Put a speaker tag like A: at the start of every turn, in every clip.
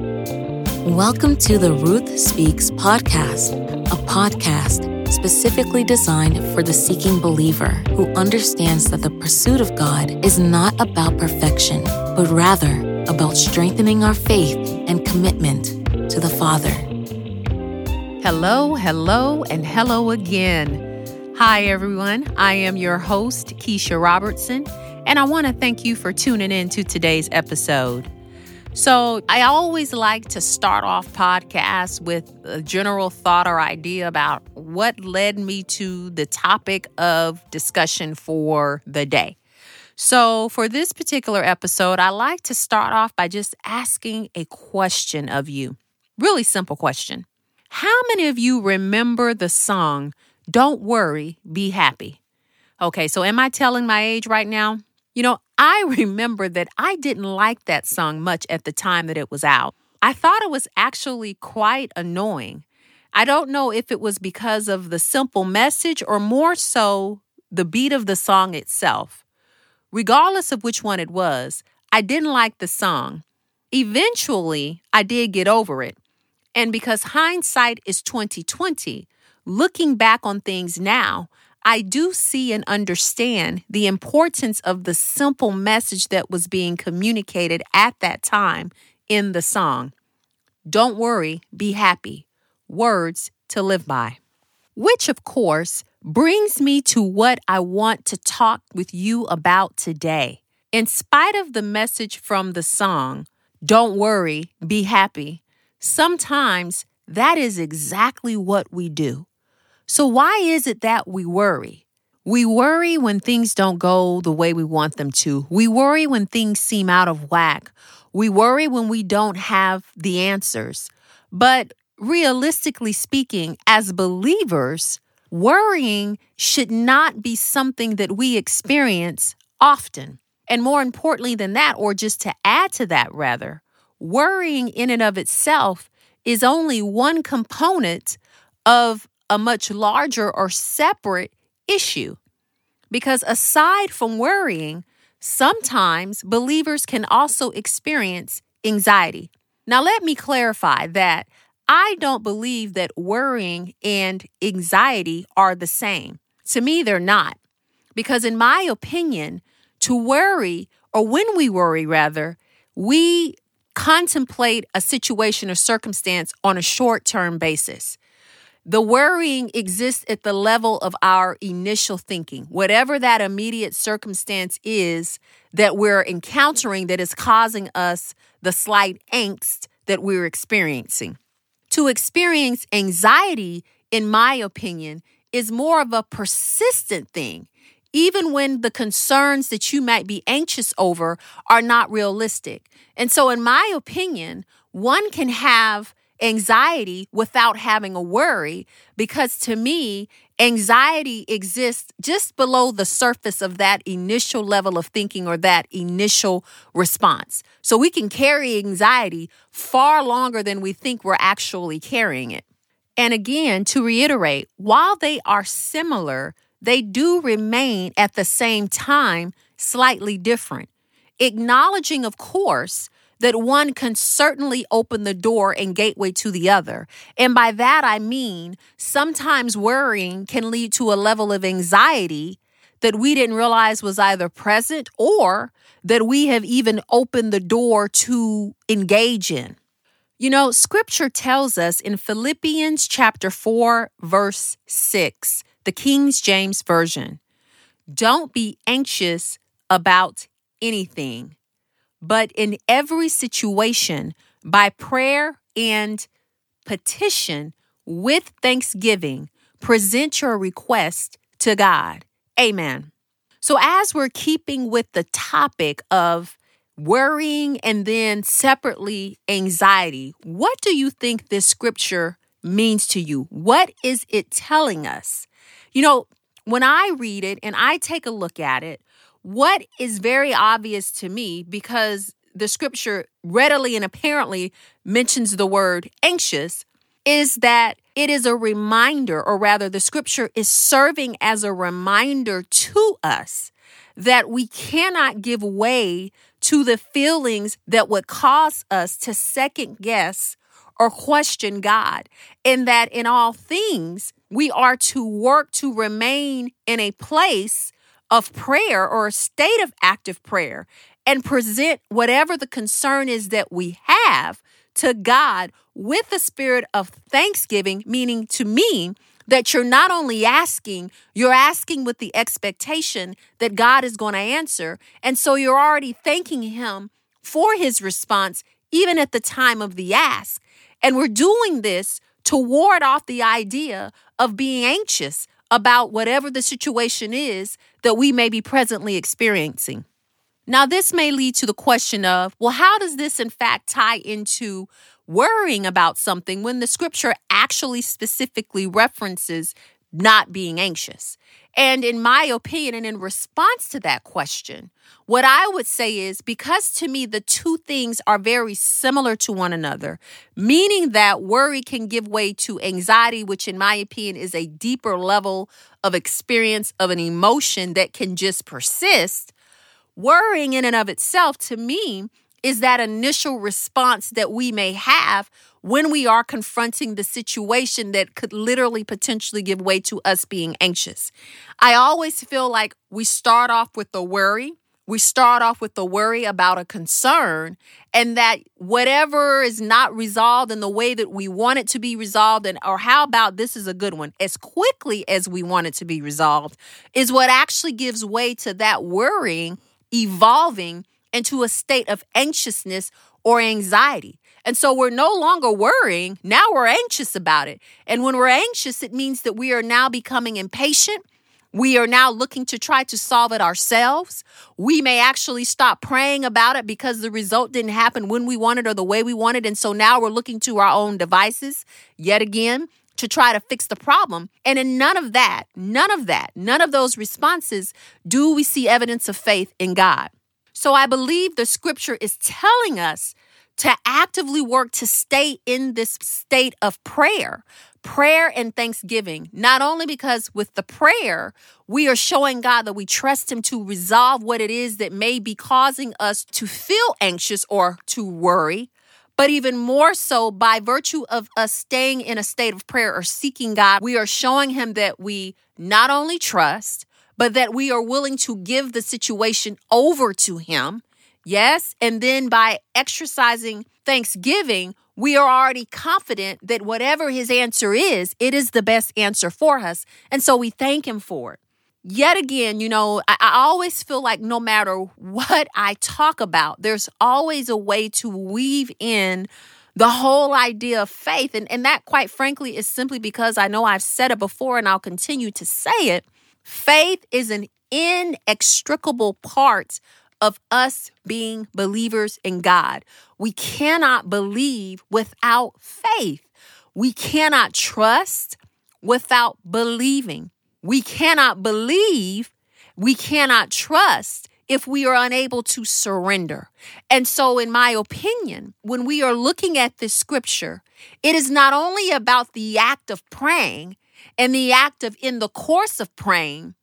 A: Welcome to the Ruth Speaks podcast, a podcast specifically designed for the seeking believer who understands that the pursuit of God is not about perfection, but rather about strengthening our faith and commitment to the Father.
B: Hello, hello, and hello again. Hi, everyone. I am your host, Keisha Robertson, and I want to thank you for tuning in to today's episode. So, I always like to start off podcasts with a general thought or idea about what led me to the topic of discussion for the day. So, for this particular episode, I like to start off by just asking a question of you. Really simple question. How many of you remember the song, Don't Worry, Be Happy? Okay, so am I telling my age right now? You know, I remember that I didn't like that song much at the time that it was out. I thought it was actually quite annoying. I don't know if it was because of the simple message or more so the beat of the song itself. Regardless of which one it was, I didn't like the song. Eventually, I did get over it. And because hindsight is 2020, looking back on things now, I do see and understand the importance of the simple message that was being communicated at that time in the song. Don't worry, be happy. Words to live by. Which, of course, brings me to what I want to talk with you about today. In spite of the message from the song, Don't worry, be happy, sometimes that is exactly what we do. So, why is it that we worry? We worry when things don't go the way we want them to. We worry when things seem out of whack. We worry when we don't have the answers. But realistically speaking, as believers, worrying should not be something that we experience often. And more importantly than that, or just to add to that, rather, worrying in and of itself is only one component of a much larger or separate issue. Because aside from worrying, sometimes believers can also experience anxiety. Now, let me clarify that I don't believe that worrying and anxiety are the same. To me, they're not. Because, in my opinion, to worry, or when we worry, rather, we contemplate a situation or circumstance on a short term basis. The worrying exists at the level of our initial thinking, whatever that immediate circumstance is that we're encountering that is causing us the slight angst that we're experiencing. To experience anxiety, in my opinion, is more of a persistent thing, even when the concerns that you might be anxious over are not realistic. And so, in my opinion, one can have anxiety without having a worry because to me, anxiety exists just below the surface of that initial level of thinking or that initial response. So we can carry anxiety far longer than we think we're actually carrying it. And again, to reiterate, while they are similar, they do remain at the same time slightly different. Acknowledging, of course, that one can certainly open the door and gateway to the other. And by that, I mean sometimes worrying can lead to a level of anxiety that we didn't realize was either present or that we have even opened the door to engage in. You know, scripture tells us in Philippians chapter 4, verse 6, the King James Version, don't be anxious about anything but in every situation, by prayer and petition with thanksgiving, present your request to God. Amen. So, as we're keeping with the topic of worrying and then separately anxiety, what do you think this scripture means to you? What is it telling us? You know, when I read it and I take a look at it, what is very obvious to me because the scripture readily and apparently mentions the word anxious is that it is a reminder, or rather, the scripture is serving as a reminder to us that we cannot give way to the feelings that would cause us to second guess or question God, and that in all things, we are to work to remain in a place of prayer or a state of active prayer and present whatever the concern is that we have to God with the spirit of thanksgiving, meaning to me, that you're not only asking, you're asking with the expectation that God is going to answer. And so you're already thanking Him for His response, even at the time of the ask. And we're doing this to ward off the idea of being anxious about whatever the situation is that we may be presently experiencing. Now, this may lead to the question of, well, how does this in fact tie into worrying about something when the scripture actually specifically references not being anxious? And in my opinion, and in response to that question, what I would say is because to me, the two things are very similar to one another, meaning that worry can give way to anxiety, which, in my opinion, is a deeper level of experience of an emotion that can just persist. Worrying in and of itself, to me, is that initial response that we may have when we are confronting the situation that could literally potentially give way to us being anxious. I always feel like we start off with the worry. We start off with the worry about a concern, and that whatever is not resolved in the way that we want it to be resolved, and or how about this is a good one, as quickly as we want it to be resolved, is what actually gives way to that worrying evolving into a state of anxiousness or anxiety. And so we're no longer worrying. Now we're anxious about it. And when we're anxious, it means that we are now becoming impatient. We are now looking to try to solve it ourselves. We may actually stop praying about it because the result didn't happen when we wanted or the way we wanted. And so now we're looking to our own devices yet again to try to fix the problem. And in none of that, none of that, none of those responses do we see evidence of faith in God. So I believe the scripture is telling us to actively work to stay in this state of prayer, prayer and thanksgiving. Not only because with the prayer, we are showing God that we trust Him to resolve what it is that may be causing us to feel anxious or to worry, but even more so by virtue of us staying in a state of prayer or seeking God, we are showing Him that we not only trust, but that we are willing to give the situation over to Him. Yes. And then by exercising thanksgiving, we are already confident that whatever His answer is, it is the best answer for us. And so we thank Him for it. Yet again, you know, I, I always feel like no matter what I talk about, there's always a way to weave in the whole idea of faith. And, and that, quite frankly, is simply because I know I've said it before and I'll continue to say it Faith is an inextricable part of us being believers in God. We cannot believe without faith. We cannot trust without believing. We cannot believe, we cannot trust if we are unable to surrender. And so, in my opinion, when we are looking at this scripture, it is not only about the act of praying, and the act of, in the course of praying,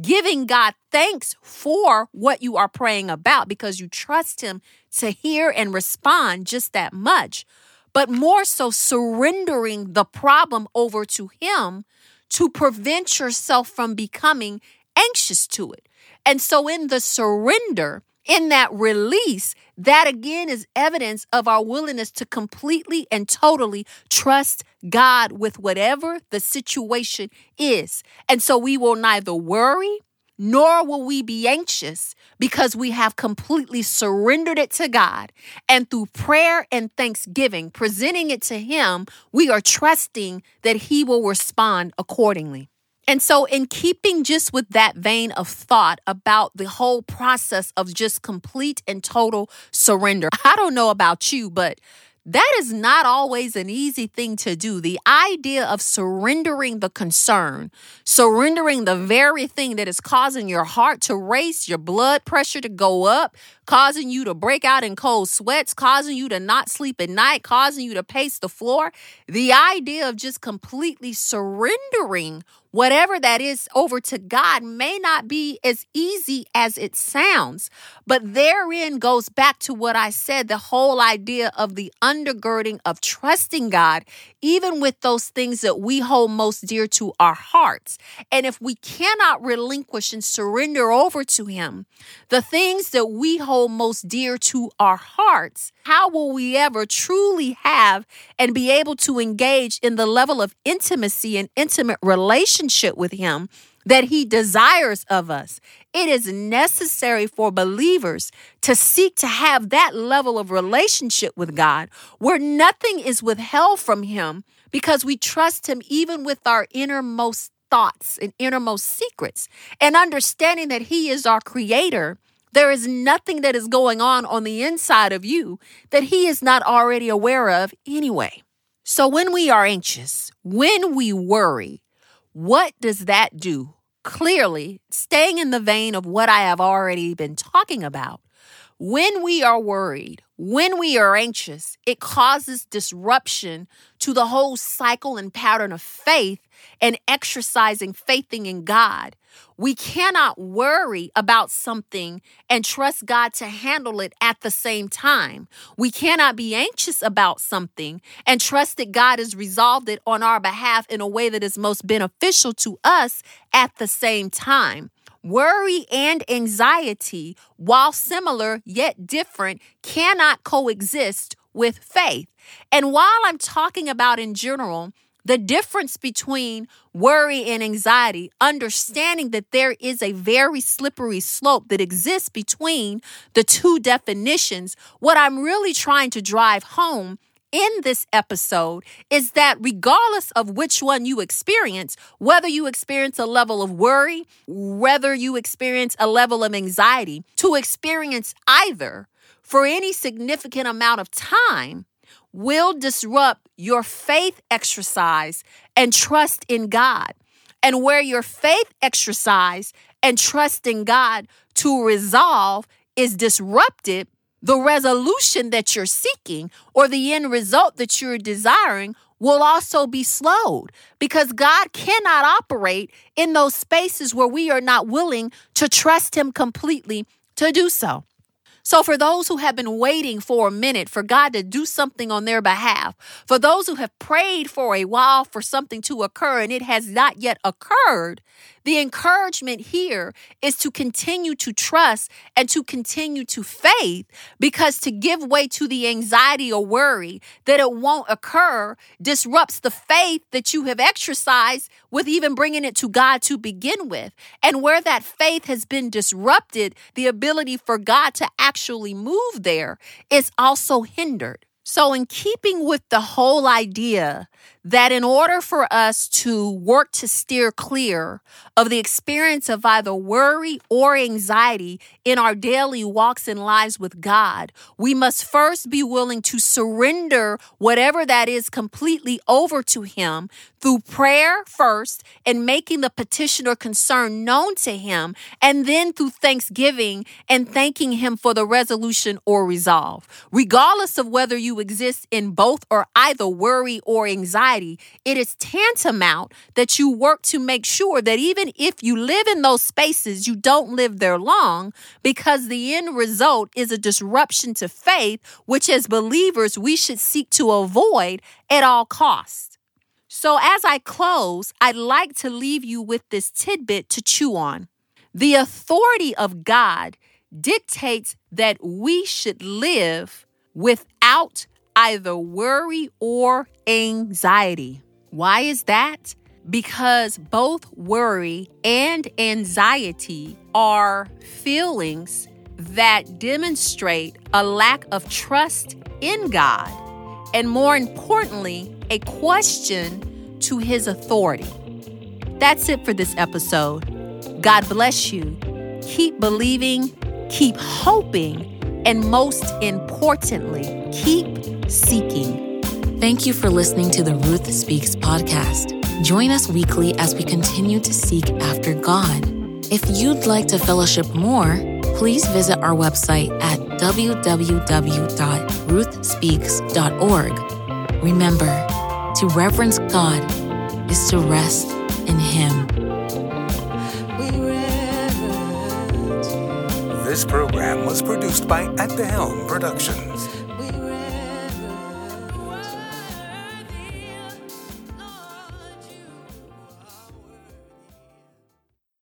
B: giving God thanks for what you are praying about because you trust Him to hear and respond just that much, but more so surrendering the problem over to Him to prevent yourself from becoming anxious to it. And so, in the surrender, in that release, that again is evidence of our willingness to completely and totally trust God with whatever the situation is. And so we will neither worry nor will we be anxious because we have completely surrendered it to God. And through prayer and thanksgiving, presenting it to Him, we are trusting that He will respond accordingly. And so, in keeping just with that vein of thought about the whole process of just complete and total surrender, I don't know about you, but that is not always an easy thing to do. The idea of surrendering the concern, surrendering the very thing that is causing your heart to race, your blood pressure to go up, causing you to break out in cold sweats, causing you to not sleep at night, causing you to pace the floor. The idea of just completely surrendering whatever that is over to God may not be as easy as it sounds. But therein goes back to what I said the whole idea of the undergirding of trusting God, even with those things that we hold most dear to our hearts. And if we cannot relinquish and surrender over to Him the things that we hold most dear to our hearts, how will we ever truly have and be able to engage in the level of intimacy and intimate relationship with Him that He desires of us? It is necessary for believers to seek to have that level of relationship with God where nothing is withheld from Him because we trust Him even with our innermost thoughts and innermost secrets and understanding that He is our creator there is nothing that is going on on the inside of you that He is not already aware of anyway. So when we are anxious, when we worry, what does that do? Clearly, staying in the vein of what I have already been talking about, when we are worried, when we are anxious, it causes disruption to the whole cycle and pattern of faith and exercising faithing in God. We cannot worry about something and trust God to handle it at the same time. We cannot be anxious about something and trust that God has resolved it on our behalf in a way that is most beneficial to us at the same time. Worry and anxiety, while similar yet different, cannot coexist with faith. And while I'm talking about in general, the difference between worry and anxiety, understanding that there is a very slippery slope that exists between the two definitions, what I'm really trying to drive home in this episode is that regardless of which one you experience, whether you experience a level of worry, whether you experience a level of anxiety, to experience either for any significant amount of time will disrupt your faith exercise and trust in God. And where your faith exercise and trust in God to resolve is disrupted, the resolution that you're seeking or the end result that you're desiring will also be slowed because God cannot operate in those spaces where we are not willing to trust Him completely to do so. So, for those who have been waiting for a minute for God to do something on their behalf, for those who have prayed for a while for something to occur and it has not yet occurred, the encouragement here is to continue to trust and to continue to faith because to give way to the anxiety or worry that it won't occur disrupts the faith that you have exercised with even bringing it to God to begin with. And where that faith has been disrupted, the ability for God to actually move there is also hindered. So, in keeping with the whole idea that in order for us to work to steer clear of the experience of either worry or anxiety in our daily walks and lives with God, we must first be willing to surrender whatever that is completely over to Him through prayer first and making the petition or concern known to Him, and then through thanksgiving and thanking Him for the resolution or resolve. Regardless of whether you exist in both or either worry or anxiety, society, it is tantamount that you work to make sure that even if you live in those spaces, you don't live there long because the end result is a disruption to faith, which as believers we should seek to avoid at all costs. So, as I close, I'd like to leave you with this tidbit to chew on. The authority of God dictates that we should live without either worry or anxiety. Why is that? Because both worry and anxiety are feelings that demonstrate a lack of trust in God, and more importantly, a question to his authority. That's it for this episode. God bless you. Keep believing, keep hoping, and most importantly, keep seeking.
A: Thank you for listening to the Ruth Speaks podcast. Join us weekly as we continue to seek after God. If you'd like to fellowship more, please visit our website at www.ruthspeaks.org. Remember, to reverence God is to rest in Him.
C: This program was produced by At the Helm Productions.